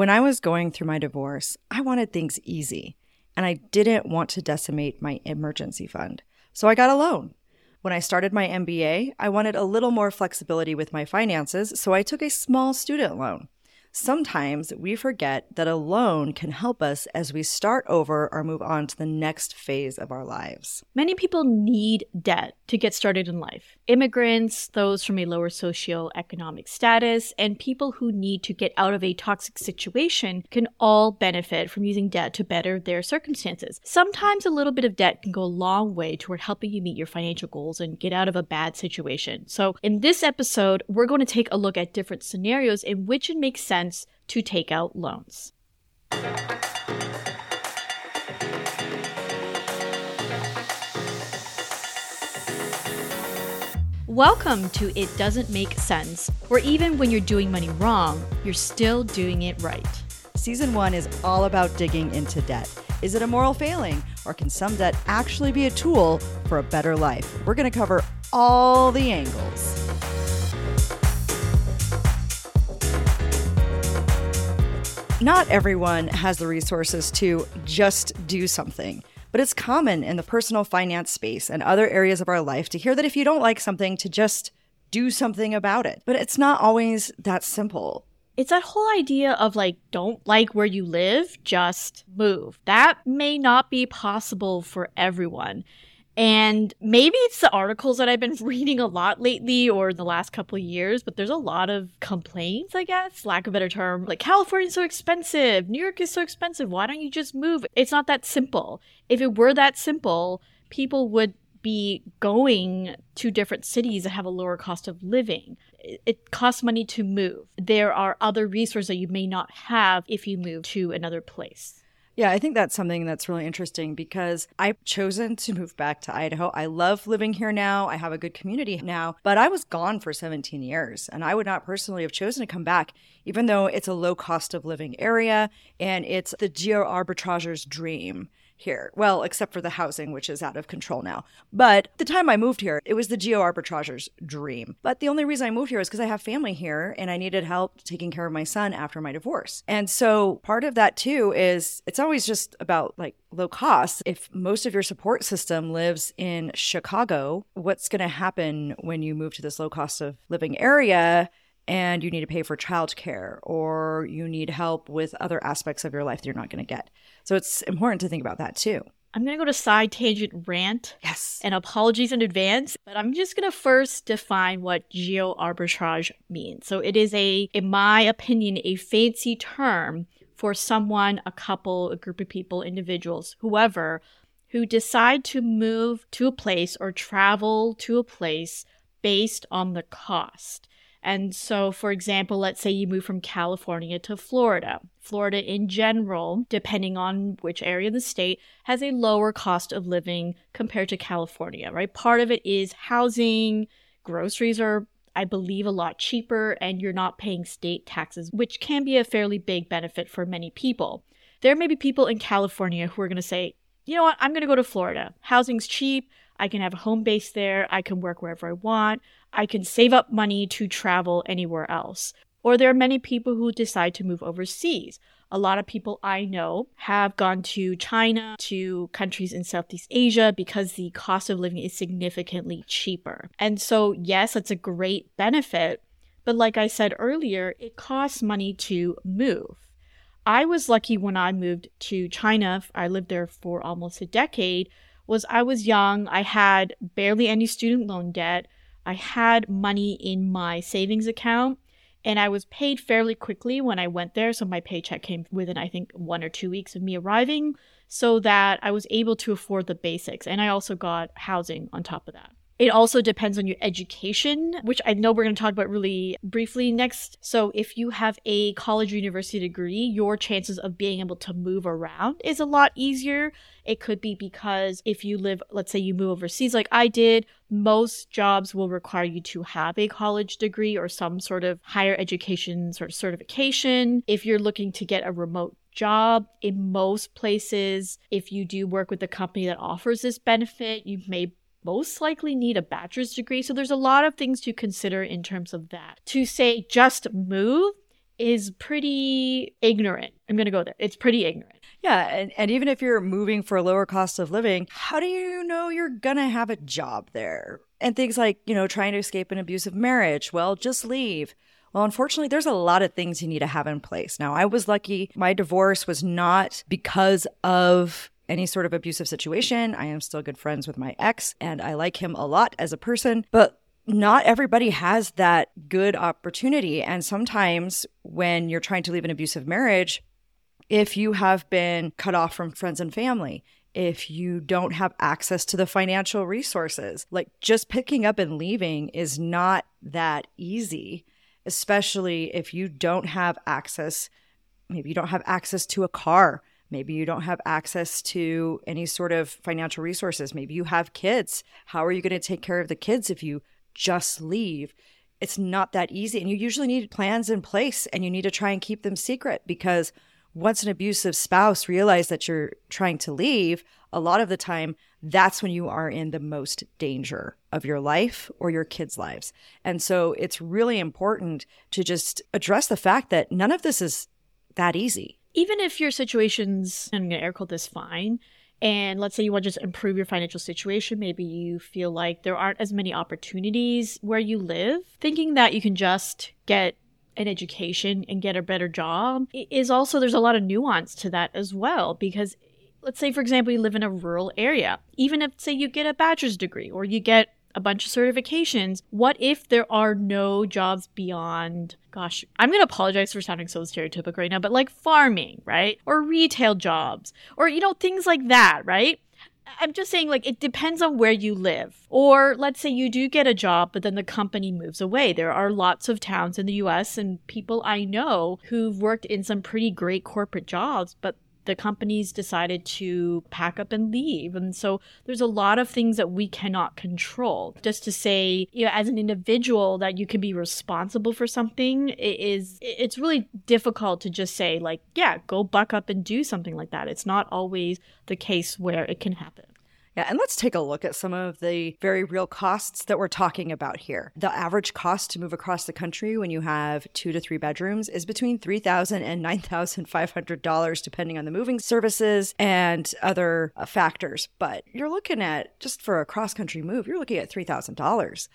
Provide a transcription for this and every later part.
When I was going through my divorce, I wanted things easy, and I didn't want to decimate my emergency fund. So I got a loan. When I started my MBA, I wanted a little more flexibility with my finances, so I took a small student loan. Sometimes we forget that a loan can help us as we start over or move on to the next phase of our lives. Many people need debt to get started in life. Immigrants, those from a lower socioeconomic status, and people who need to get out of a toxic situation can all benefit from using debt to better their circumstances. Sometimes a little bit of debt can go a long way toward helping you meet your financial goals and get out of a bad situation. So, in this episode, we're going to take a look at different scenarios in which it makes sense to take out loans. Welcome to It Doesn't Make Sense, where even when you're doing money wrong, you're still doing it right. Season one is all about digging into debt. Is it a moral failing, or can some debt actually be a tool for a better life? We're going to cover all the angles. Not everyone has the resources to just do something, but it's common in the personal finance space and other areas of our life to hear that if you don't like something, to just do something about it. But it's not always that simple. It's that whole idea of like, don't like where you live, just move. That may not be possible for everyone. And maybe it's the articles that I've been reading a lot lately or the last couple of years, but there's a lot of complaints, I guess, lack of better term. Like, California's so expensive. New York is so expensive. Why don't you just move? It's not that simple. If it were that simple, people would be going to different cities that have a lower cost of living. It costs money to move. There are other resources that you may not have if you move to another place. Yeah, I think that's something that's really interesting because I've chosen to move back to Idaho. I love living here now. I have a good community now, but I was gone for 17 years and I would not personally have chosen to come back, even though it's a low cost of living area and it's the geo arbitrager's dream here. Well, except for the housing, which is out of control now. But the time I moved here, it was the geo arbitrager's dream. But the only reason I moved here is because I have family here and I needed help taking care of my son after my divorce. And so part of that too is it's always just about like low cost. If most of your support system lives in Chicago, what's going to happen when you move to this low cost of living area? And you need to pay for childcare or you need help with other aspects of your life that you're not going to get. So it's important to think about that too. I'm going to go to side tangent rant. Yes. And apologies in advance, but I'm just going to first define what geo arbitrage means. So it is a, in my opinion, a fancy term for someone, a couple, a group of people, individuals, whoever, who decide to move to a place or travel to a place based on the cost. And so, for example, let's say you move from California to Florida. Florida, in general, depending on which area of the state, has a lower cost of living compared to California, right? Part of it is housing, groceries are, I believe, a lot cheaper, and you're not paying state taxes, which can be a fairly big benefit for many people. There may be people in California who are going to say, you know what, I'm going to go to Florida. Housing's cheap. I can have a home base there. I can work wherever I want. I can save up money to travel anywhere else. Or there are many people who decide to move overseas. A lot of people I know have gone to China, to countries in Southeast Asia because the cost of living is significantly cheaper. And so, yes, it's a great benefit. But like I said earlier, it costs money to move. I was lucky when I moved to China. I lived there for almost a decade. Was I was young, I had barely any student loan debt. I had money in my savings account and I was paid fairly quickly when I went there. So my paycheck came within, I think, one or two weeks of me arriving so that I was able to afford the basics. And I also got housing on top of that. It also depends on your education, which I know we're going to talk about really briefly next. So, if you have a college or university degree, your chances of being able to move around is a lot easier. It could be because if you live, let's say you move overseas like I did, most jobs will require you to have a college degree or some sort of higher education sort of certification. If you're looking to get a remote job in most places, if you do work with a company that offers this benefit, you may most likely need a bachelor's degree. So there's a lot of things to consider in terms of that. To say just move is pretty ignorant. I'm going to go there. It's pretty ignorant. Yeah. And, and even if you're moving for a lower cost of living, how do you know you're going to have a job there? And things like, you know, trying to escape an abusive marriage. Well, just leave. Well, unfortunately, there's a lot of things you need to have in place. Now, I was lucky. My divorce was not because of any sort of abusive situation. I am still good friends with my ex and I like him a lot as a person, but not everybody has that good opportunity. And sometimes when you're trying to leave an abusive marriage, if you have been cut off from friends and family, if you don't have access to the financial resources, like just picking up and leaving is not that easy, especially if you don't have access. Maybe you don't have access to a car. Maybe you don't have access to any sort of financial resources. Maybe you have kids. How are you going to take care of the kids if you just leave. It's not that easy. And you usually need plans in place and you need to try and keep them secret because once an abusive spouse realizes that you're trying to leave, a lot of the time, that's when you are in the most danger of your life or your kids' lives. And so it's really important to just address the fact that none of this is that easy. Even if your situation's, I'm to air quote this fine, and let's say you want to just improve your financial situation, maybe you feel like there aren't as many opportunities where you live, thinking that you can just get an education and get a better job is also there's a lot of nuance to that as well because let's say for example you live in a rural area. Even if say you get a bachelor's degree or you get a bunch of certifications. What if there are no jobs beyond, gosh, I'm going to apologize for sounding so stereotypical right now, but like farming, right? Or retail jobs, or, you know, things like that, right? I'm just saying, like, it depends on where you live. Or let's say you do get a job, but then the company moves away. There are lots of towns in the US and people I know who've worked in some pretty great corporate jobs, but the companies decided to pack up and leave. And so there's a lot of things that we cannot control. Just to say, you know, as an individual that you can be responsible for something is it's really difficult to just say like, yeah, go buck up and do something like that. It's not always the case where it can happen. Yeah, and let's take a look at some of the very real costs that we're talking about here. The average cost to move across the country when you have two to three bedrooms is between $3,000 and $9,500, depending on the moving services and other uh, factors. But you're looking at, just for a cross country move, you're looking at $3,000.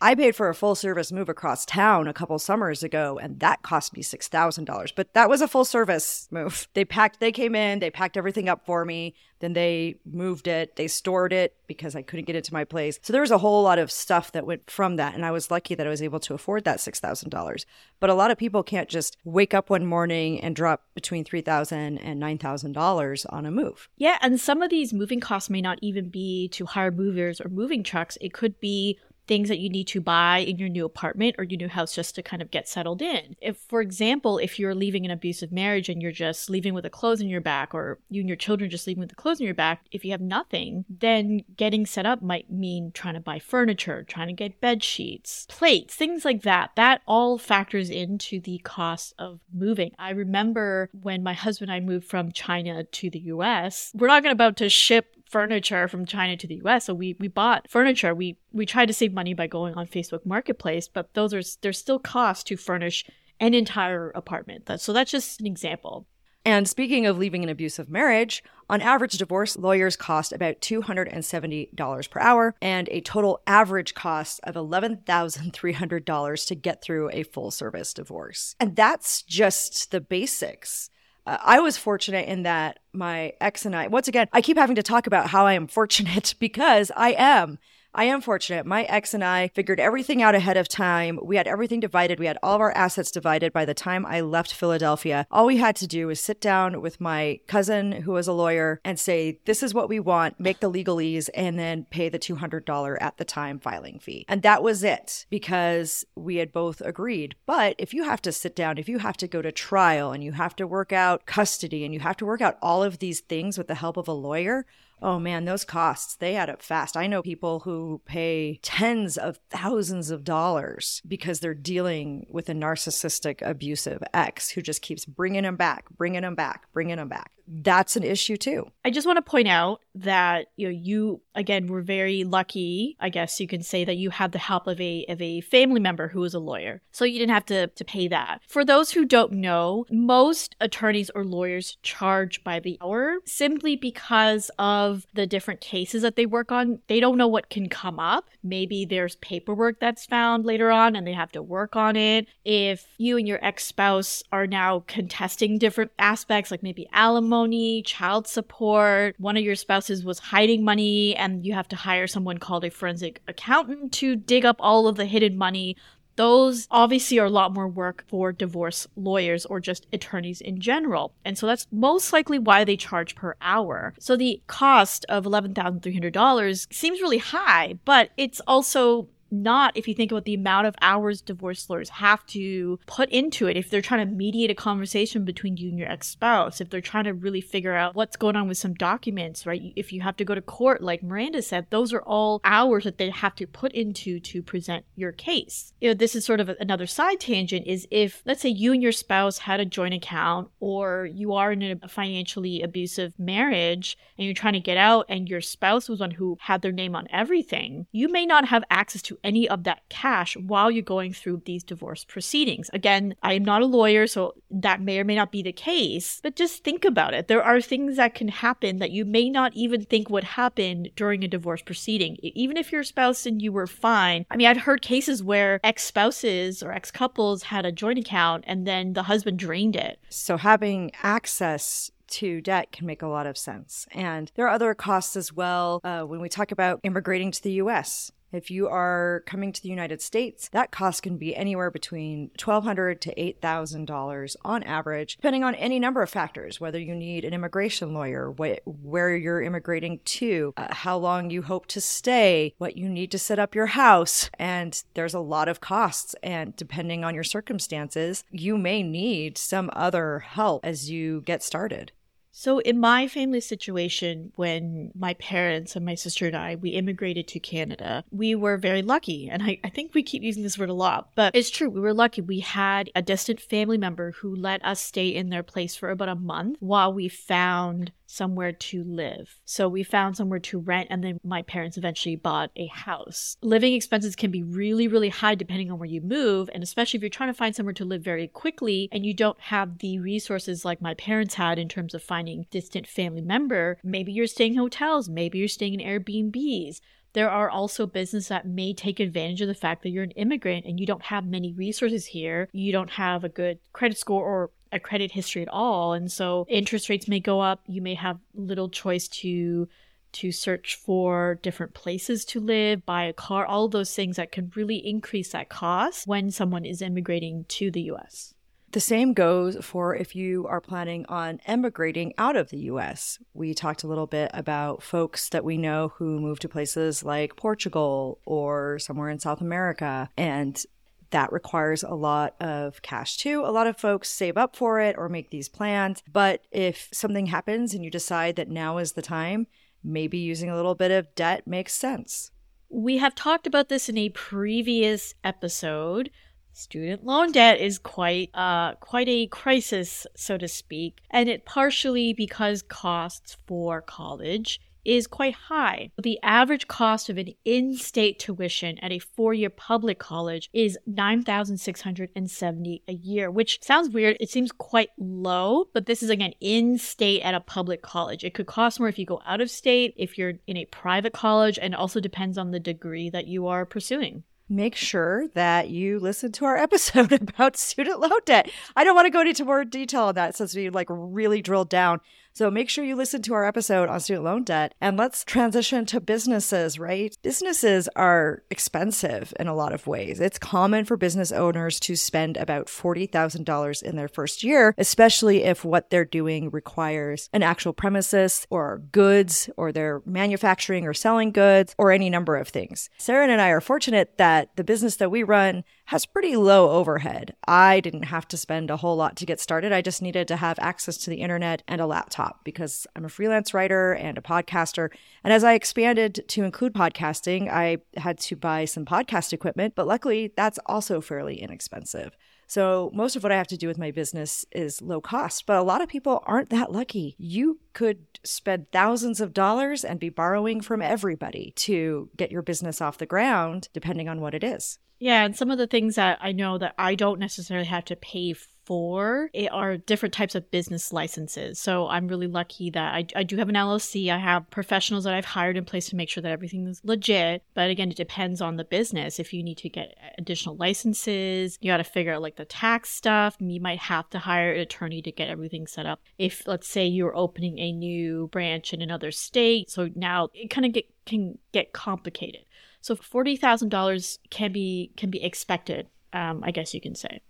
I paid for a full service move across town a couple summers ago, and that cost me $6,000. But that was a full service move. They packed, they came in, they packed everything up for me. Then they moved it, they stored it because I couldn't get into my place. So there was a whole lot of stuff that went from that. And I was lucky that I was able to afford that $6,000. But a lot of people can't just wake up one morning and drop between $3,000 and $9,000 on a move. Yeah. And some of these moving costs may not even be to hire movers or moving trucks. It could be things that you need to buy in your new apartment or your new house just to kind of get settled in. If, for example, if you're leaving an abusive marriage and you're just leaving with the clothes in your back, or you and your children just leaving with the clothes in your back, if you have nothing, then getting set up might mean trying to buy furniture, trying to get bed sheets, plates, things like that. That all factors into the cost of moving. I remember when my husband and I moved from China to the US, we're not about to ship furniture from China to the US. So we we bought furniture. We we tried to save money by going on Facebook Marketplace, but those are there's still costs to furnish an entire apartment. So that's just an example. And speaking of leaving an abusive marriage, on average, divorce lawyers cost about $270 per hour and a total average cost of $11,300 to get through a full service divorce. And that's just the basics Uh, I was fortunate in that my ex and I, once again, I keep having to talk about how I am fortunate because I am. I am fortunate. My ex and I figured everything out ahead of time. We had everything divided. We had all of our assets divided by the time I left Philadelphia. All we had to do was sit down with my cousin, who was a lawyer, and say, This is what we want, make the legalese, and then pay the $200 at the time filing fee. And that was it because we had both agreed. But if you have to sit down, if you have to go to trial and you have to work out custody and you have to work out all of these things with the help of a lawyer, Oh man, those costs, they add up fast. I know people who pay tens of thousands of dollars because they're dealing with a narcissistic, abusive ex who just keeps bringing them back, bringing them back, bringing them back that's an issue too. I just want to point out that you know you again were very lucky, I guess you can say that you had the help of a of a family member who was a lawyer. So you didn't have to to pay that. For those who don't know, most attorneys or lawyers charge by the hour simply because of the different cases that they work on. They don't know what can come up. Maybe there's paperwork that's found later on and they have to work on it. If you and your ex-spouse are now contesting different aspects like maybe alimony, child support, one of your spouses was hiding money, and you have to hire someone called a forensic accountant to dig up all of the hidden money. Those obviously are a lot more work for divorce lawyers or just attorneys in general. And so that's most likely why they charge per hour. So the cost of $11,300 seems really high, but it's also not if you think about the amount of hours divorce lawyers have to put into it if they're trying to mediate a conversation between you and your ex-spouse if they're trying to really figure out what's going on with some documents right? If you have to go to court like miranda said those are all hours that they have to put into to present your case. You know this is sort of another side tangent is if let's say you and your spouse had a joint account or you are in a financially abusive marriage and you're trying to get out and your spouse was one who had their name on everything you may not have access to any of that cash while you're going through these divorce proceedings. Again, I am not a lawyer, so that may or may not be the case, but just think about it. There are things that can happen that you may not even think would happen during a divorce proceeding. Even if your spouse and you were fine. I mean, I've heard cases where ex spouses or ex couples had a joint account and then the husband drained it. So having access to debt can make a lot of sense. And there are other costs as well uh, when we talk about immigrating to the US. If you are coming to the United States, that cost can be anywhere between $1,200 to $8,000 on average, depending on any number of factors, whether you need an immigration lawyer, wh- where you're immigrating to, uh, how long you hope to stay, what you need to set up your house. And there's a lot of costs. And depending on your circumstances, you may need some other help as you get started. So, in my family situation, when my parents and my sister and I, we immigrated to Canada, we were very lucky. And I, I, think we keep using this word a lot, but it's true. We were lucky. We had a distant family member who let us stay in their place for about a month while we found somewhere to live. So we found somewhere to rent, and then my parents eventually bought a house. Living expenses can be really, really high depending on where you move, and especially if you're trying to find somewhere to live very quickly and you don't have the resources like my parents had in terms of finding distant family member. Maybe you're staying in hotels, maybe you're staying in Airbnbs. There are also businesses that may take advantage of the fact that you're an immigrant and you don't have many resources here. You don't have a good credit score or a credit history at all. And so interest rates may go up. You may have little choice to to search for different places to live, buy a car, all those things that can really increase that cost when someone is immigrating to the US. The same goes for if you are planning on emigrating out of the US. We talked a little bit about folks that we know who move to places like Portugal or somewhere in South America. And that requires a lot of cash too. A lot of folks save up for it or make these plans. But if something happens and you decide that now is the time, maybe using a little bit of debt makes sense. We have talked about this in a previous episode student loan debt is quite uh quite a crisis so to speak and it partially because costs for college is quite high. The average cost of an in-state tuition at a four-year public college is 9,670 a year, which sounds weird. It seems quite low, but this is again in-state at a public college. It could cost more if you go out of state, if you're in a private college, and also depends on the degree that you are pursuing make sure that you listen to our episode about student loan debt. I don't want to go into more detail on that since we like really drilled down so make sure you listen to our episode on student loan debt and let's transition to businesses, right? Businesses are expensive in a lot of ways. It's common for business owners to spend about $40,000 in their first year, especially if what they're doing requires an actual premises or goods or they're manufacturing or selling goods or any number of things. Sarah and I are fortunate that the business that we run has pretty low overhead. I didn't have to spend a whole lot to get started. I just needed to have access to the internet and a laptop because I'm a freelance writer and a podcaster. And as I expanded to include podcasting, I had to buy some podcast equipment, but luckily that's also fairly inexpensive. So most of what I have to do with my business is low cost, but a lot of people aren't that lucky. You could spend thousands of dollars and be borrowing from everybody to get your business off the ground, depending on what it is. Yeah, and some of the things that I know that I don't necessarily have to pay for are different types of business licenses. So I'm really lucky that I, I do have an LLC. I have professionals that I've hired in place to make sure that everything is legit. But again, it depends on the business. If you need to get additional licenses, you got to figure out like the tax stuff. You might have to hire an attorney to get everything set up. If let's say you're opening a new branch in another state, so now it kind of get can get complicated. So forty thousand dollars can be can be expected. Um, I guess you can say.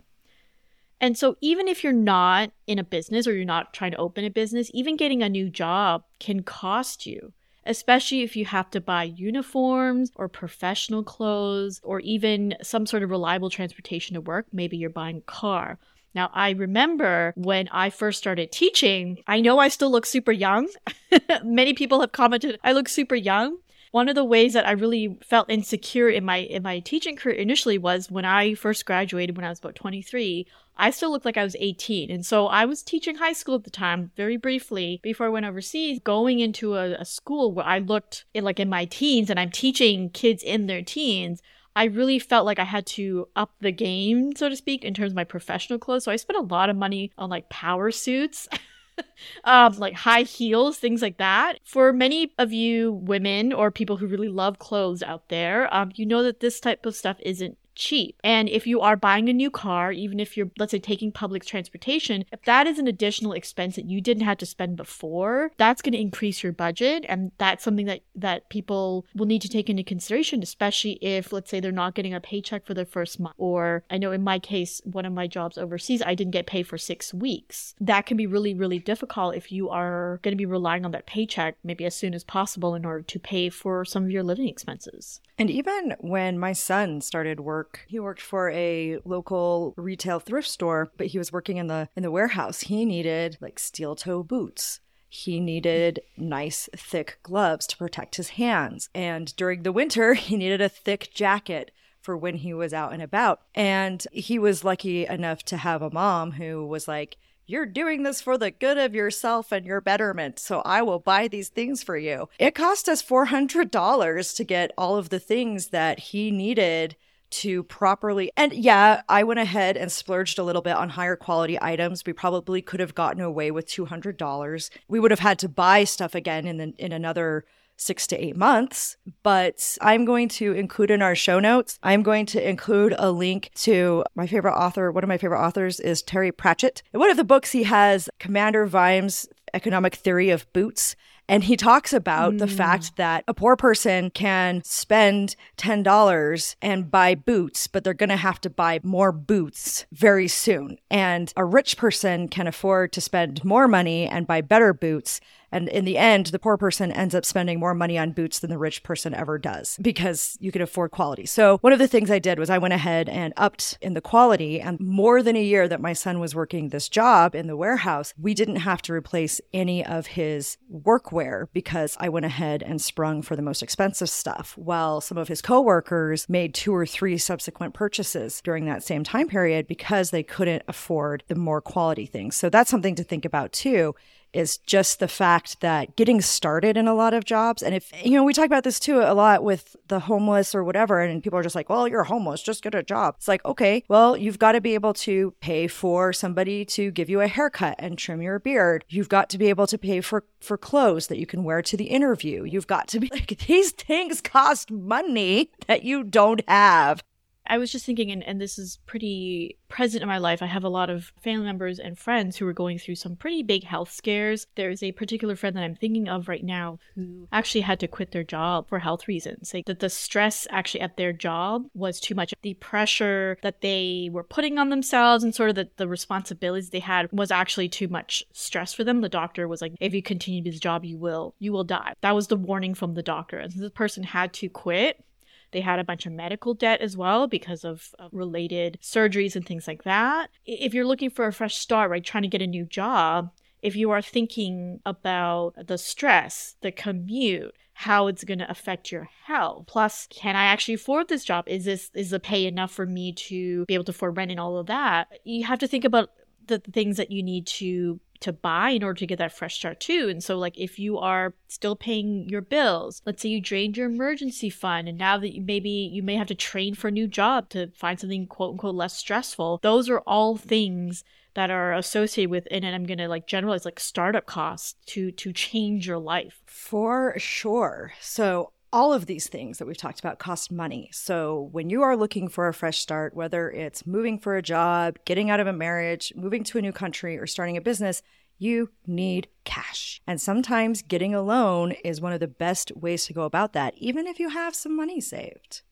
And so, even if you're not in a business or you're not trying to open a business, even getting a new job can cost you, especially if you have to buy uniforms or professional clothes or even some sort of reliable transportation to work. Maybe you're buying a car. Now, I remember when I first started teaching, I know I still look super young. Many people have commented I look super young, one of the ways that I really felt insecure in my in my teaching career initially was when I first graduated when I was about 23. I still looked like I was 18. And so I was teaching high school at the time, very briefly, before I went overseas, going into a, a school where I looked in, like in my teens and I'm teaching kids in their teens. I really felt like I had to up the game, so to speak, in terms of my professional clothes. So I spent a lot of money on like power suits. um, like high heels, things like that. For many of you women or people who really love clothes out there, um, you know that this type of stuff isn't cheap. And if you are buying a new car, even if you're, let's say, taking public transportation, if that is an additional expense that you didn't have to spend before, that's going to increase your budget. And that's something that, that people will need to take into consideration, especially if, let's say, they're not getting a paycheck for their first month. Or I know in my case, one of my jobs overseas, I didn't get paid for six weeks. That can be really, really difficult if you are going to be relying on that paycheck maybe as soon as possible in order to pay for some of your living expenses. And even when my son started work, he worked for a local retail thrift store, but he was working in the in the warehouse. He needed like steel toe boots. He needed nice thick gloves to protect his hands. And during the winter, he needed a thick jacket for when he was out and about. And he was lucky enough to have a mom who was like, you're doing this for the good of yourself and your betterment, so I will buy these things for you. It cost us $400 to get all of the things that he needed to properly and yeah i went ahead and splurged a little bit on higher quality items we probably could have gotten away with $200 we would have had to buy stuff again in the, in another six to eight months. But I'm going to include in our show notes, I'm going to include a link to my favorite author. One of my favorite authors is Terry Pratchett. In one of the books he has, Commander Vimes' Economic Theory of Boots. And he talks about mm. the fact that a poor person can spend $10 and buy boots, but they're going to have to buy more boots very soon. And a rich person can afford to spend more money and buy better boots and in the end, the poor person ends up spending more money on boots than the rich person ever does because you can afford quality. So, one of the things I did was I went ahead and upped in the quality. And more than a year that my son was working this job in the warehouse, we didn't have to replace any of his workwear because I went ahead and sprung for the most expensive stuff. While some of his coworkers made two or three subsequent purchases during that same time period because they couldn't afford the more quality things. So, that's something to think about too is just the fact that getting started in a lot of jobs, and if, you know, we talk about this too a lot with the homeless or whatever, and people are just like, well, you're homeless, just get a job. It's like, okay, well, you've got to be able to pay for somebody to give you a haircut and trim your beard. You've got to be able to pay for, for clothes that you can wear to the interview. You've got to be like, these things cost money that you don't have. I was just thinking, and, and this is pretty present in my life. I have a lot of family members and friends who are going through some pretty big health scares. There's a particular friend that I'm thinking of right now who actually had to quit their job for health reasons. Like that the stress actually at their job was too much. The pressure that they were putting on themselves and sort of the, the responsibilities they had was actually too much stress for them. The doctor was like, if you continue this job, you will, you will die. That was the warning from the doctor. And so the person had to quit They had a bunch of medical debt as well because of, related surgeries and things like that. If you're looking for a fresh start, right, trying to get a new job, if you are thinking about the stress, the commute, how it's going to affect your health. Plus, can I actually afford this job? Is this is the pay enough for me to be able to afford rent and all of that? You have to think about the things that you need to to buy in order to get that fresh start too. And so like if you are still paying your bills, let's say you drained your emergency fund and now that you maybe you may have to train for a new job to find something quote unquote less stressful. Those are all things that are associated with and I'm to like generalize like startup costs to to change your life. For sure. So all of these things that we've talked about cost money. So when you are looking for a fresh start, whether it's moving for a job, getting out of a marriage, moving to a new country, or starting a business, you need cash. And sometimes getting a loan is one of the best ways to go about that, even if you have some money saved.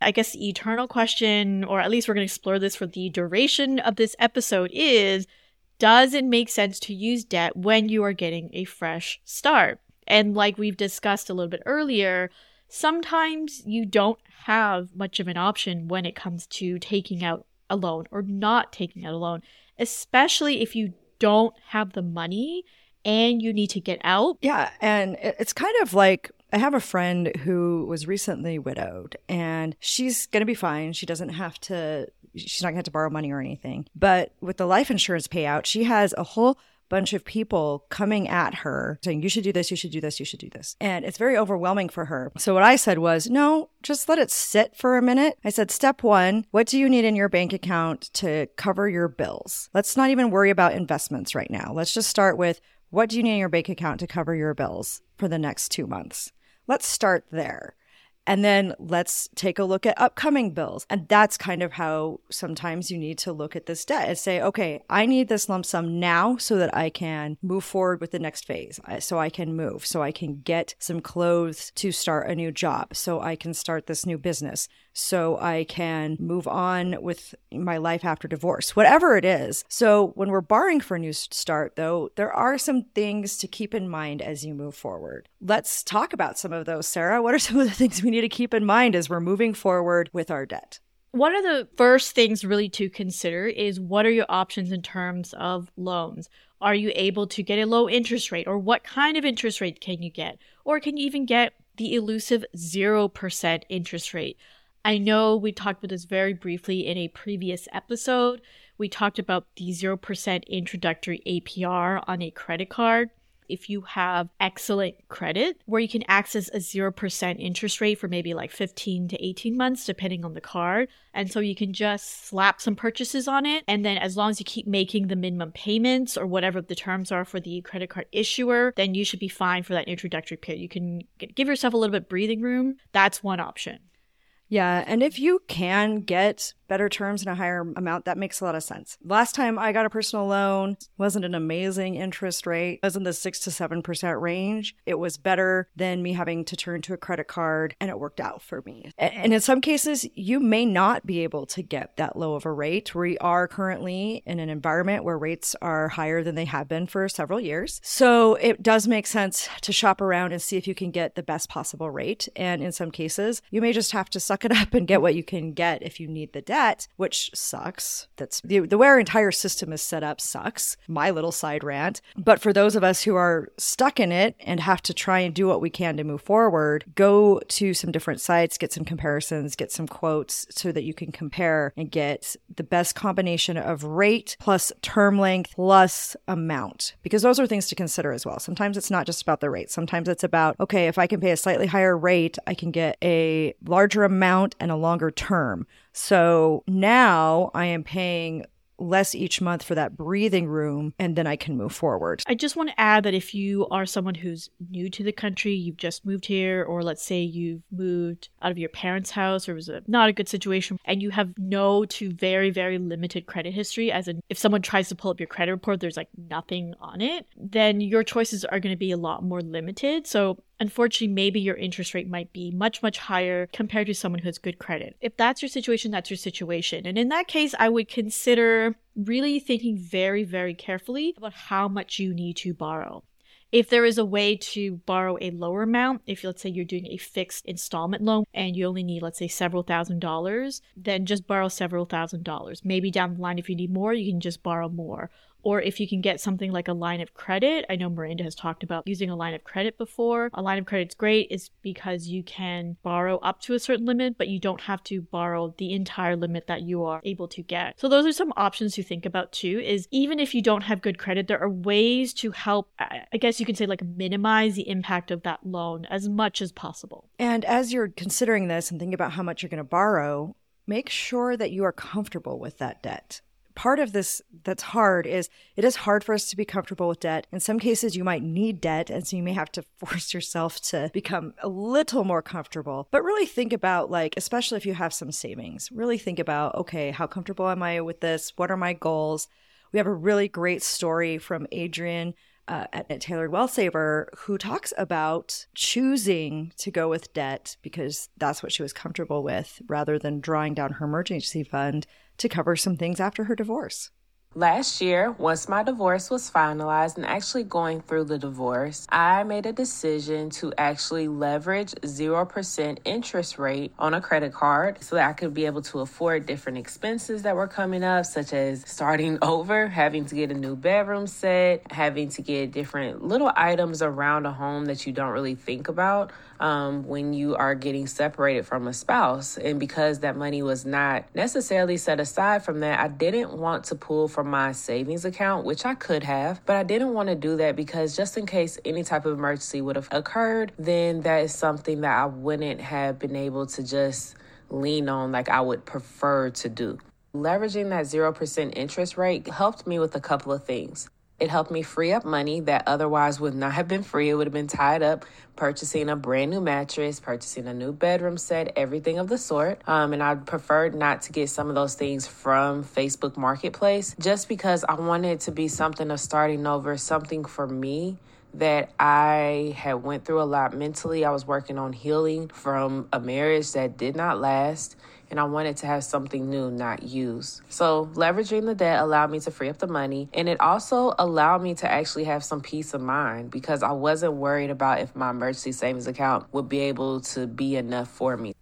I guess the eternal question, or at least we're going to explore this for the duration of this episode, is does it make sense to use debt when you are getting a fresh start? And like we've discussed a little bit earlier, sometimes you don't have much of an option when it comes to taking out a loan or not taking out a loan, especially if you don't have the money and you need to get out. Yeah. And it's kind of like I have a friend who was recently widowed and she's going to be fine. She doesn't have to, she's not going to have to borrow money or anything. But with the life insurance payout, she has a whole bunch of people coming at her saying, you should do this, you should do this, you should do this. And it's very overwhelming for her. So what I said was, no, just let it sit for a minute. I said, step one, what do you need in your bank account to cover your bills? Let's not even worry about investments right now. Let's just start with what do you need in your bank account to cover your bills for the next two months? Let's start there. And then let's take a look at upcoming bills. And that's kind of how sometimes you need to look at this debt and say, okay, I need this lump sum now so that I can move forward with the next phase. So I can move, so I can get some clothes to start a new job, so I can start this new business, so I can move on with my life after divorce, whatever it is. So when we're borrowing for a new start, though, there are some things to keep in mind as you move forward. Let's talk about some of those, Sarah. What are some of the things we need to keep in mind as we're moving forward with our debt? One of the first things really to consider is what are your options in terms of loans? Are you able to get a low interest rate, or what kind of interest rate can you get? Or can you even get the elusive 0% interest rate? I know we talked about this very briefly in a previous episode. We talked about the 0% introductory APR on a credit card. If you have excellent credit, where you can access a 0% interest rate for maybe like 15 to 18 months, depending on the card. And so you can just slap some purchases on it. And then as long as you keep making the minimum payments or whatever the terms are for the credit card issuer, then you should be fine for that introductory period. You can give yourself a little bit breathing room. That's one option. Yeah. And if you can get better terms and a higher amount, that makes a lot of sense. Last time I got a personal loan wasn't an amazing interest rate. It was in the six to seven percent range. It was better than me having to turn to a credit card and it worked out for me. And in some cases, you may not be able to get that low of a rate. We are currently in an environment where rates are higher than they have been for several years. So it does make sense to shop around and see if you can get the best possible rate. And in some cases, you may just have to suck it up and get what you can get if you need the debt which sucks. That's the, the way our entire system is set up sucks. My little side rant. But for those of us who are stuck in it and have to try and do what we can to move forward, go to some different sites, get some comparisons, get some quotes so that you can compare and get the best combination of rate plus term length plus amount. Because those are things to consider as well. Sometimes it's not just about the rate. Sometimes it's about, okay, if I can pay a slightly higher rate, I can get a larger amount and a longer term. So now I am paying less each month for that breathing room and then I can move forward. I just want to add that if you are someone who's new to the country, you've just moved here, or let's say you've moved out of your parents' house or it was a, not a good situation, and you have no to very, very limited credit history, as in if someone tries to pull up your credit report, there's like nothing on it, then your choices are going to be a lot more limited. So unfortunately, maybe your interest rate might be much, much higher compared to someone who has good credit. If that's your situation, that's your situation. And in that case, I would consider really thinking very, very carefully about how much you need to borrow. If there is a way to borrow a lower amount, if let's say you're doing a fixed installment loan and you only need, let's say, several thousand dollars, then just borrow several thousand dollars. Maybe down the line, if you need more, you can just borrow more or if you can get something like a line of credit. I know Miranda has talked about using a line of credit before. A line of credit's great is because you can borrow up to a certain limit, but you don't have to borrow the entire limit that you are able to get. So those are some options to think about too is even if you don't have good credit, there are ways to help I guess you can say like minimize the impact of that loan as much as possible. And as you're considering this and thinking about how much you're going to borrow, make sure that you are comfortable with that debt part of this that's hard is it is hard for us to be comfortable with debt. In some cases, you might need debt, and so you may have to force yourself to become a little more comfortable. But really think about, like, especially if you have some savings, really think about, okay, how comfortable am I with this? What are my goals? We have a really great story from Adrienne uh, at, at Tailored Wealth Saver who talks about choosing to go with debt because that's what she was comfortable with rather than drawing down her emergency fund to cover some things after her divorce. Last year, once my divorce was finalized and actually going through the divorce, I made a decision to actually leverage 0% interest rate on a credit card so that I could be able to afford different expenses that were coming up, such as starting over, having to get a new bedroom set, having to get different little items around a home that you don't really think about um, when you are getting separated from a spouse. And because that money was not necessarily set aside from that, I didn't want to pull from my savings account, which I could have, but I didn't want to do that because just in case any type of emergency would have occurred, then that is something that I wouldn't have been able to just lean on like I would prefer to do. Leveraging that 0% interest rate helped me with a couple of things. It helped me free up money that otherwise would not have been free. It would have been tied up purchasing a brand new mattress, purchasing a new bedroom set, everything of the sort. Um, and I preferred not to get some of those things from Facebook Marketplace just because I wanted to be something of starting over, something for me that I had went through a lot mentally. I was working on healing from a marriage that did not last and I wanted to have something new, not used. So, leveraging the debt allowed me to free up the money, and it also allowed me to actually have some peace of mind because I wasn't worried about if my emergency savings account would be able to be enough for me.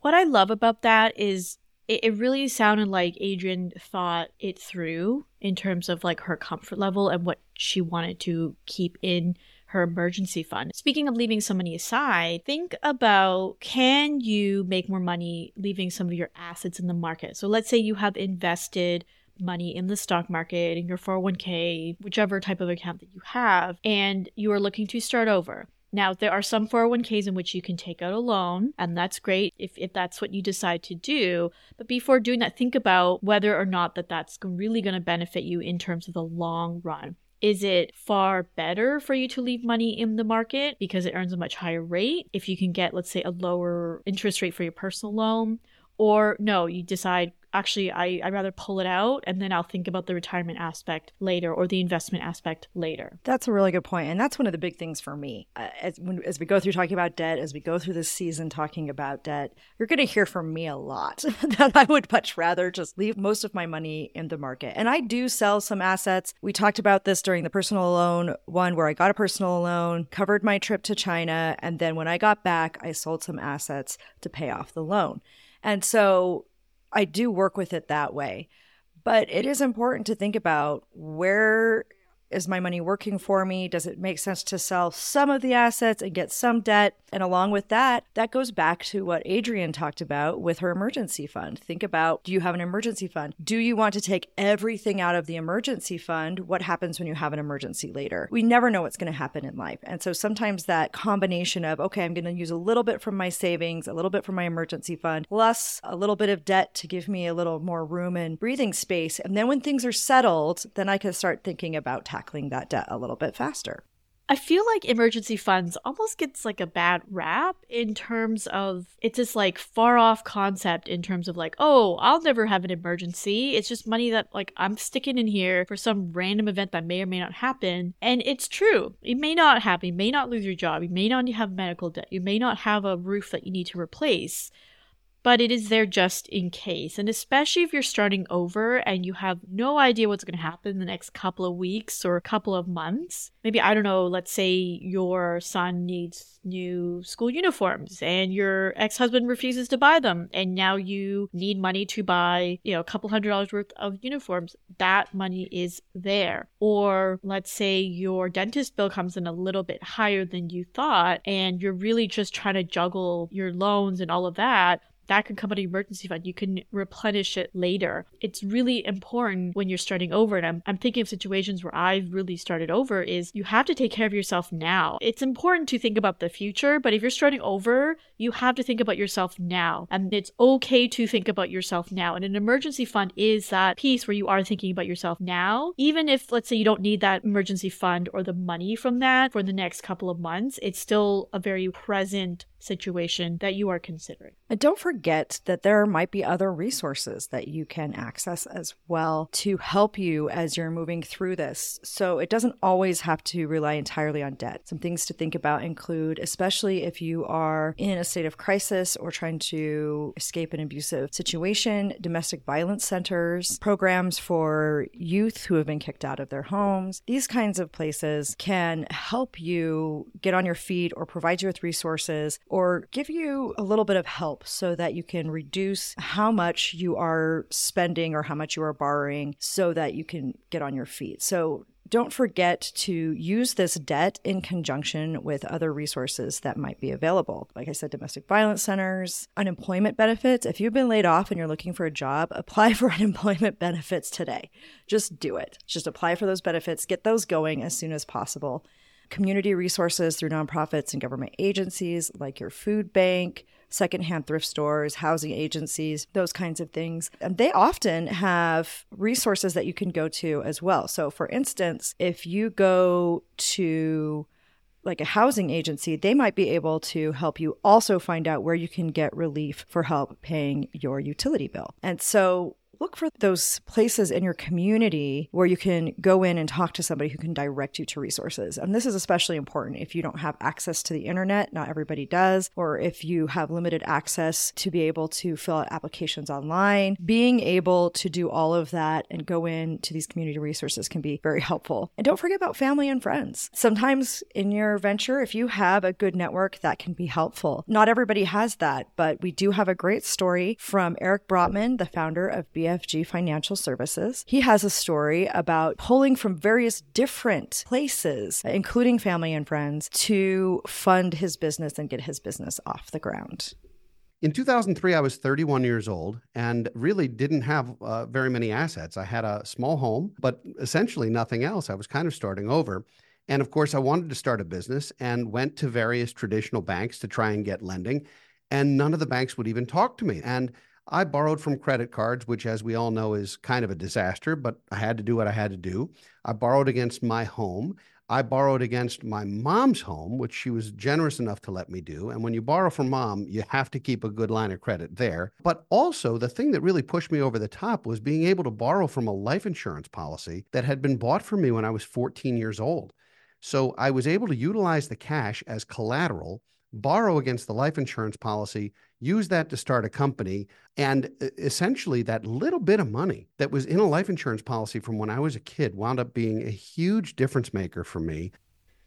What I love about that is it, really sounded like Adrienne thought it through in terms of like her comfort level and what she wanted to keep in her emergency fund. Speaking of leaving some money aside, think about can you make more money leaving some of your assets in the market? So let's say you have invested money in the stock market, in your 401k, whichever type of account that you have, and you are looking to start over. Now, there are some 401ks in which you can take out a loan, and that's great if, if that's what you decide to do. But before doing that, think about whether or not that that's really going to benefit you in terms of the long run. Is it far better for you to leave money in the market because it earns a much higher rate if you can get, let's say, a lower interest rate for your personal loan? Or no, you decide actually I, I'd rather pull it out and then I'll think about the retirement aspect later or the investment aspect later. That's a really good. And that's one of the big things for me. Uh, as, when, as we go through talking about debt, as we go through this season talking about debt, you're going to hear from me a lot that I would much rather just leave most of my money in the market. And I do sell some assets. We talked about this during the personal loan one where I got a personal loan, covered my trip to China. And then when I got back, I sold some assets to pay off the loan. And so I do work with it that way. But it is important to think about where is my money working for me? Does it make sense to sell some of the assets and get some debt? And along with that, that goes back to what Adrienne talked about with her emergency fund. Think about do you have an emergency fund? Do you want to take everything out of the emergency fund? What happens when you have an emergency later? We never know what's going to happen in life. And so sometimes that combination of, okay, I'm going to use a little bit from my savings, a little bit from my emergency fund, plus a little bit of debt to give me a little more room and breathing space. And then when things are settled, then I can start thinking about tackling that debt a little bit faster. I feel like emergency funds almost gets like a bad rap in terms of it's this like far off concept in terms of like, oh, I'll never have an emergency. It's just money that like I'm sticking in here for some random event that may or may not happen. And it's true. It may not happen. You may not lose your job. You may not have medical debt. You may not have a roof that you need to replace. But it is there just in case. And especially if you're starting over and you have no idea what's going to happen in the next couple of weeks or a couple of months. Maybe, I don't know, let's say your son needs new school uniforms and your ex-husband refuses to buy them and now you need money to buy, you know, a couple hundred dollars worth of uniforms. That money is there. Or let's say your dentist bill comes in a little bit higher than you thought and you're really just trying to juggle your loans and all of that that can come out of emergency fund. You can replenish it later. It's really important when you're starting over. And I'm, I'm thinking of situations where I've really started over is you have to take care of yourself now. It's important to think about the future, but if you're starting over, you have to think about yourself now. And it's okay to think about yourself now. And an emergency fund is that piece where you are thinking about yourself now. Even if, let's say, you don't need that emergency fund or the money from that for the next couple of months, it's still a very present situation that you are considering. And don't forget that there might be other resources that you can access as well to help you as you're moving through this. So it doesn't always have to rely entirely on debt. Some things to think about include, especially if you are in a state of crisis or trying to escape an abusive situation, domestic violence centers, programs for youth who have been kicked out of their homes. These kinds of places can help you get on your feet or provide you with resources or give you a little bit of help so that you can reduce how much you are spending or how much you are borrowing so that you can get on your feet. So don't forget to use this debt in conjunction with other resources that might be available. Like I said, domestic violence centers, unemployment benefits. If you've been laid off and you're looking for a job, apply for unemployment benefits today. Just do it. Just apply for those benefits, get those going as soon as possible community resources through nonprofits and government agencies like your food bank, secondhand thrift stores, housing agencies, those kinds of things. And they often have resources that you can go to as well. So, for instance, if you go to like a housing agency, they might be able to help you also find out where you can get relief for help paying your utility bill. And so look for those places in your community where you can go in and talk to somebody who can direct you to resources. And this is especially important if you don't have access to the internet, not everybody does, or if you have limited access to be able to fill out applications online. Being able to do all of that and go in to these community resources can be very helpful. And don't forget about family and friends. Sometimes in your venture, if you have a good network, that can be helpful. Not everybody has that, but we do have a great story from Eric Brotman, the founder of BF BFG Financial Services. He has a story about pulling from various different places, including family and friends, to fund his business and get his business off the ground. In 2003, I was 31 years old and really didn't have uh, very many assets. I had a small home, but essentially nothing else. I was kind of starting over. And of course, I wanted to start a business and went to various traditional banks to try and get lending. And none of the banks would even talk to me. And I borrowed from credit cards, which, as we all know, is kind of a disaster, but I had to do what I had to do. I borrowed against my home. I borrowed against my mom's home, which she was generous enough to let me do. And when you borrow from mom, you have to keep a good line of credit there. But also, the thing that really pushed me over the top was being able to borrow from a life insurance policy that had been bought for me when I was 14 years old. So I was able to utilize the cash as collateral, borrow against the life insurance policy, use that to start a company. And essentially, that little bit of money that was in a life insurance policy from when I was a kid wound up being a huge difference maker for me.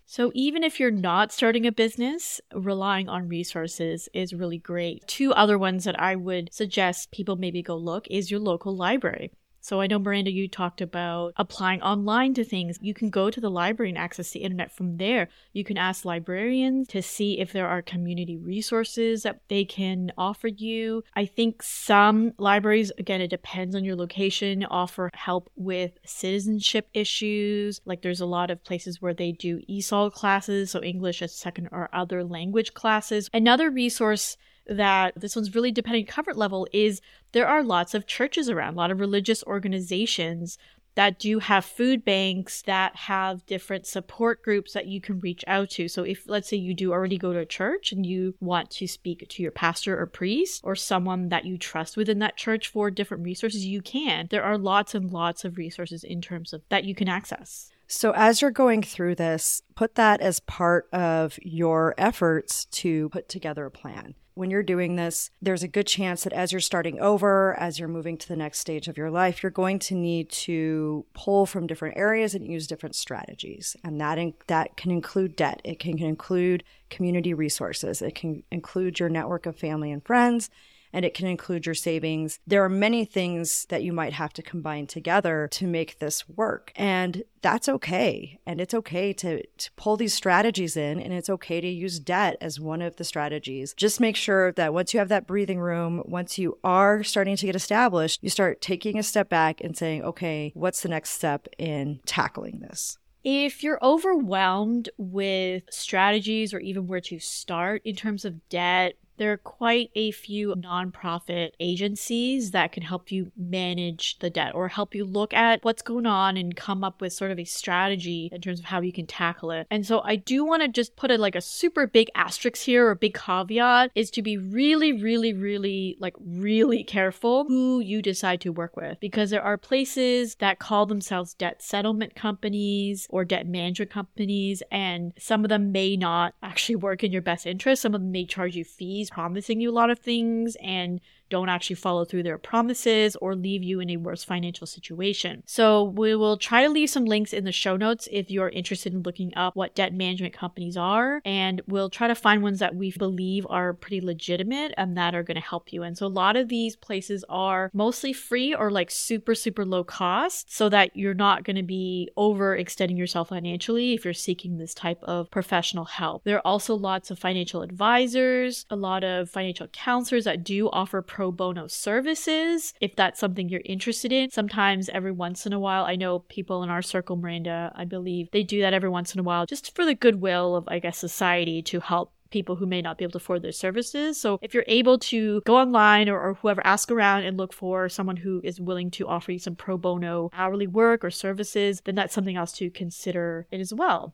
So, even if you're not starting a business, relying on resources is really great. Two other ones that I would suggest people maybe go look is your local library. So I know, Miranda, you talked about applying online to things. You can go to the library and access the internet from there. You can ask librarians to see if there are community resources that they can offer you. I think some libraries, again, it depends on your location, offer help with citizenship issues. Like there's a lot of places where they do ESOL classes, so English as second or other language classes. Another resource that this one's really depending comfort level is there are lots of churches around, a lot of religious organizations that do have food banks that have different support groups that you can reach out to. So if let's say you do already go to a church and you want to speak to your pastor or priest or someone that you trust within that church for different resources, you can. There are lots and lots of resources in terms of that you can access. So, as you're going through this, put that as part of your efforts to put together a plan. When you're doing this, there's a good chance that as you're starting over, as you're moving to the next stage of your life, you're going to need to pull from different areas and use different strategies. And that in, that can include debt. It can include community resources. It can include your network of family and friends and it can include your savings. There are many things that you might have to combine together to make this work. And that's okay. And it's okay to, to pull these strategies in, and it's okay to use debt as one of the strategies. Just make sure that once you have that breathing room, once you are starting to get established, you start taking a step back and saying, okay, what's the next step in tackling this? If you're overwhelmed with strategies or even where to start in terms of debt, there are quite a few nonprofit agencies that can help you manage the debt or help you look at what's going on and come up with sort of a strategy in terms of how you can tackle it. And so I do want to just put a like a super big asterisk here or big caveat is to be really, really, really like really careful who you decide to work with because there are places that call themselves debt settlement companies or debt management companies and some of them may not actually work in your best interest. Some of them may charge you fees promising you a lot of things and don't actually follow through their promises or leave you in a worse financial situation. So we will try to leave some links in the show notes if you're interested in looking up what debt management companies are. And we'll try to find ones that we believe are pretty legitimate and that are going to help you. And so a lot of these places are mostly free or like super, super low cost so that you're not going to be overextending yourself financially if you're seeking this type of professional help. There are also lots of financial advisors, a lot of financial counselors that do offer pro pro bono services if that's something you're interested in. Sometimes every once in a while, I know people in our circle, Miranda, I believe they do that every once in a while just for the goodwill of, I guess, society to help people who may not be able to afford their services. So if you're able to go online or, or, whoever, ask around and look for someone who is willing to offer you some pro bono hourly work or services, then that's something else to consider it as well.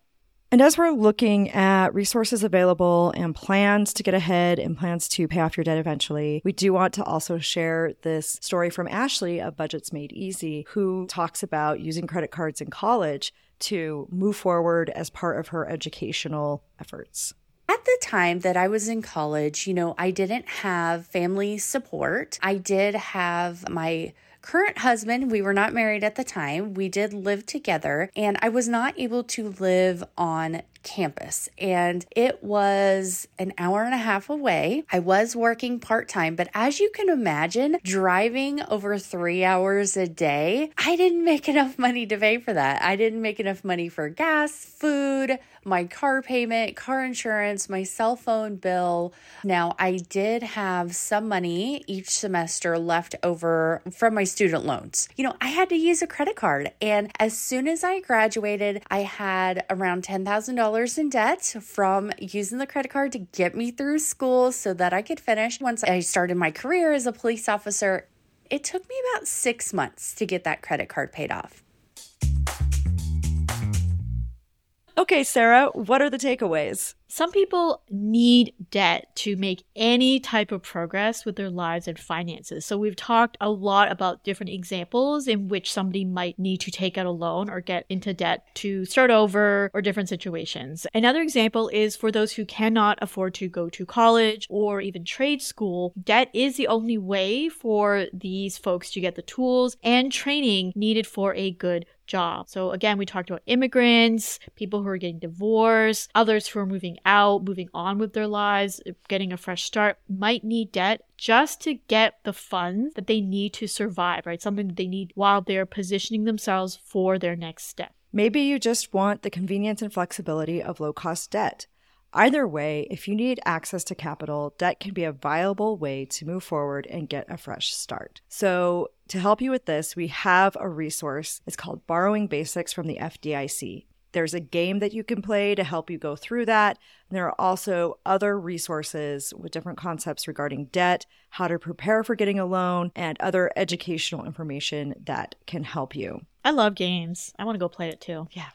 And as we're looking at resources available and plans to get ahead and plans to pay off your debt eventually, we do want to also share this story from Ashley of Budgets Made Easy, who talks about using credit cards in college to move forward as part of her educational efforts. At the time that I was in college, you know, I didn't have family support. I did have my current husband, we were not married at the time. We did live together, and I was not able to live on campus and it was an hour and a half away. I was working part time, but as you can imagine, driving over three hours a day, I didn't make enough money to pay for that. I didn't make enough money for gas, food, my car payment, car insurance, my cell phone bill. Now, I did have some money each semester left over from my student loans. You know, I had to use a credit card. And as soon as I graduated, I had around $10,000 in debt from using the credit card to get me through school so that I could finish. Once I started my career as a police officer, it took me about six months to get that credit card paid off. Okay, Sarah, what are the takeaways? Some people need debt to make any type of progress with their lives and finances. So, we've talked a lot about different examples in which somebody might need to take out a loan or get into debt to start over or different situations. Another example is for those who cannot afford to go to college or even trade school, debt is the only way for these folks to get the tools and training needed for a good job. So again, we talked about immigrants, people who are getting divorced, others who are moving out, moving on with their lives, uh, getting a fresh start, might need debt just to get the funds that they need to survive, right? Something that they need while they're positioning themselves for their next step. Maybe you just want the convenience and flexibility of low cost debt. Either way, if you need access to capital, debt can be a viable way to move forward and get a fresh start. So, to help you with this, we have a resource. It's called Borrowing Basics from the FDIC. There's a game that you can play to help you go through that. And there are also other resources with different concepts regarding debt, how to prepare for getting a loan, and other educational information that can help you. I love games. I want to go play it too. Yeah.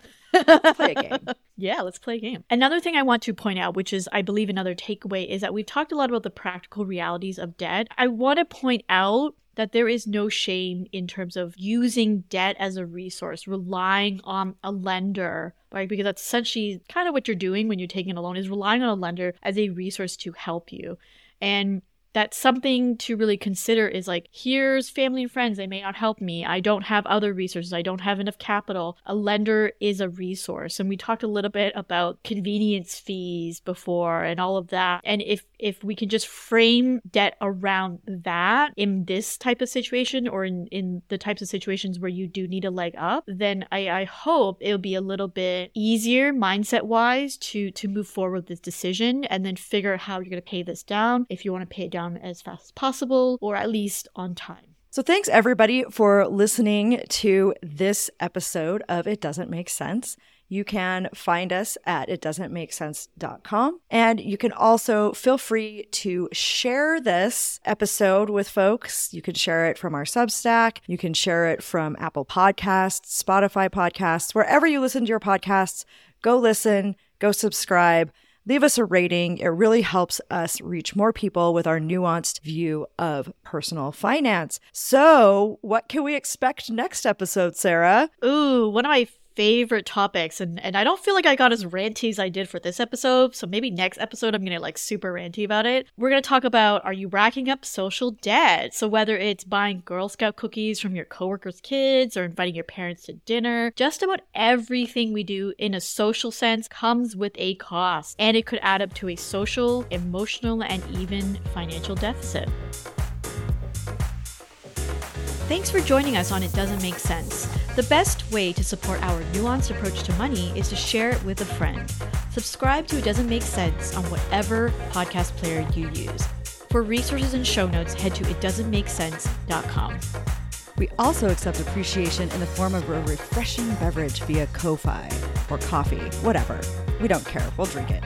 Let's play a game. Yeah, let's play a game. Another thing I want to point out, which is, I believe, another takeaway, is that we've talked a lot about the practical realities of debt. I want to point out that there is no shame in terms of using debt as a resource, relying on a lender, right? Because that's essentially kind of what you're doing when you're taking a loan is relying on a lender as a resource to help you. And that's something to really consider is like here's family and friends they may not help me i don't have other resources i don't have enough capital a lender is a resource. And we talked a little bit about convenience fees before and all of that. And if if we can just frame debt around that in this type of situation or in in the types of situations where you do need a leg up then i i hope it'll be a little bit easier mindset wise to to move forward with this decision and then figure out how you're going to pay this down if you want to pay it down down as fast as possible or at least on time. So, thanks everybody for listening to this episode of It Doesn't Make Sense. You can find us at itdoesn'tmakesense.com. And you can also feel free to share this episode with folks. You can share it from our Substack. You can share it from Apple Podcasts, Spotify Podcasts, wherever you listen to your podcasts. Go listen, go subscribe leave us a rating. It really helps us reach more people with our nuanced view of personal finance. So, what can we expect next episode, Sarah? Ooh, one of my favorite topics and and I don't feel like I got as ranty as I did for this episode so maybe next episode I'm gonna like super ranty about it. We're gonna talk about are you racking up social debt? So whether it's buying Girl Scout cookies from your coworkers kids or inviting your parents to dinner just about everything we do in a social sense comes with a cost and it could add up to a social emotional and even financial deficit. Thanks for joining us on It Doesn't Make Sense. The best way to support our nuanced approach to money is to share it with a friend. Subscribe to It Doesn't Make Sense on whatever podcast player you use. For resources and show notes, head to itdoesn'tmakesense.com. We also accept appreciation in the form of a refreshing beverage via Ko-Fi or coffee, whatever. We don't care. We'll drink it.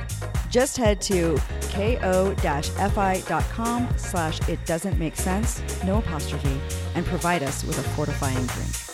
Just head to ko-fi.com slash it doesn't make sense, no apostrophe, and provide us with a fortifying drink.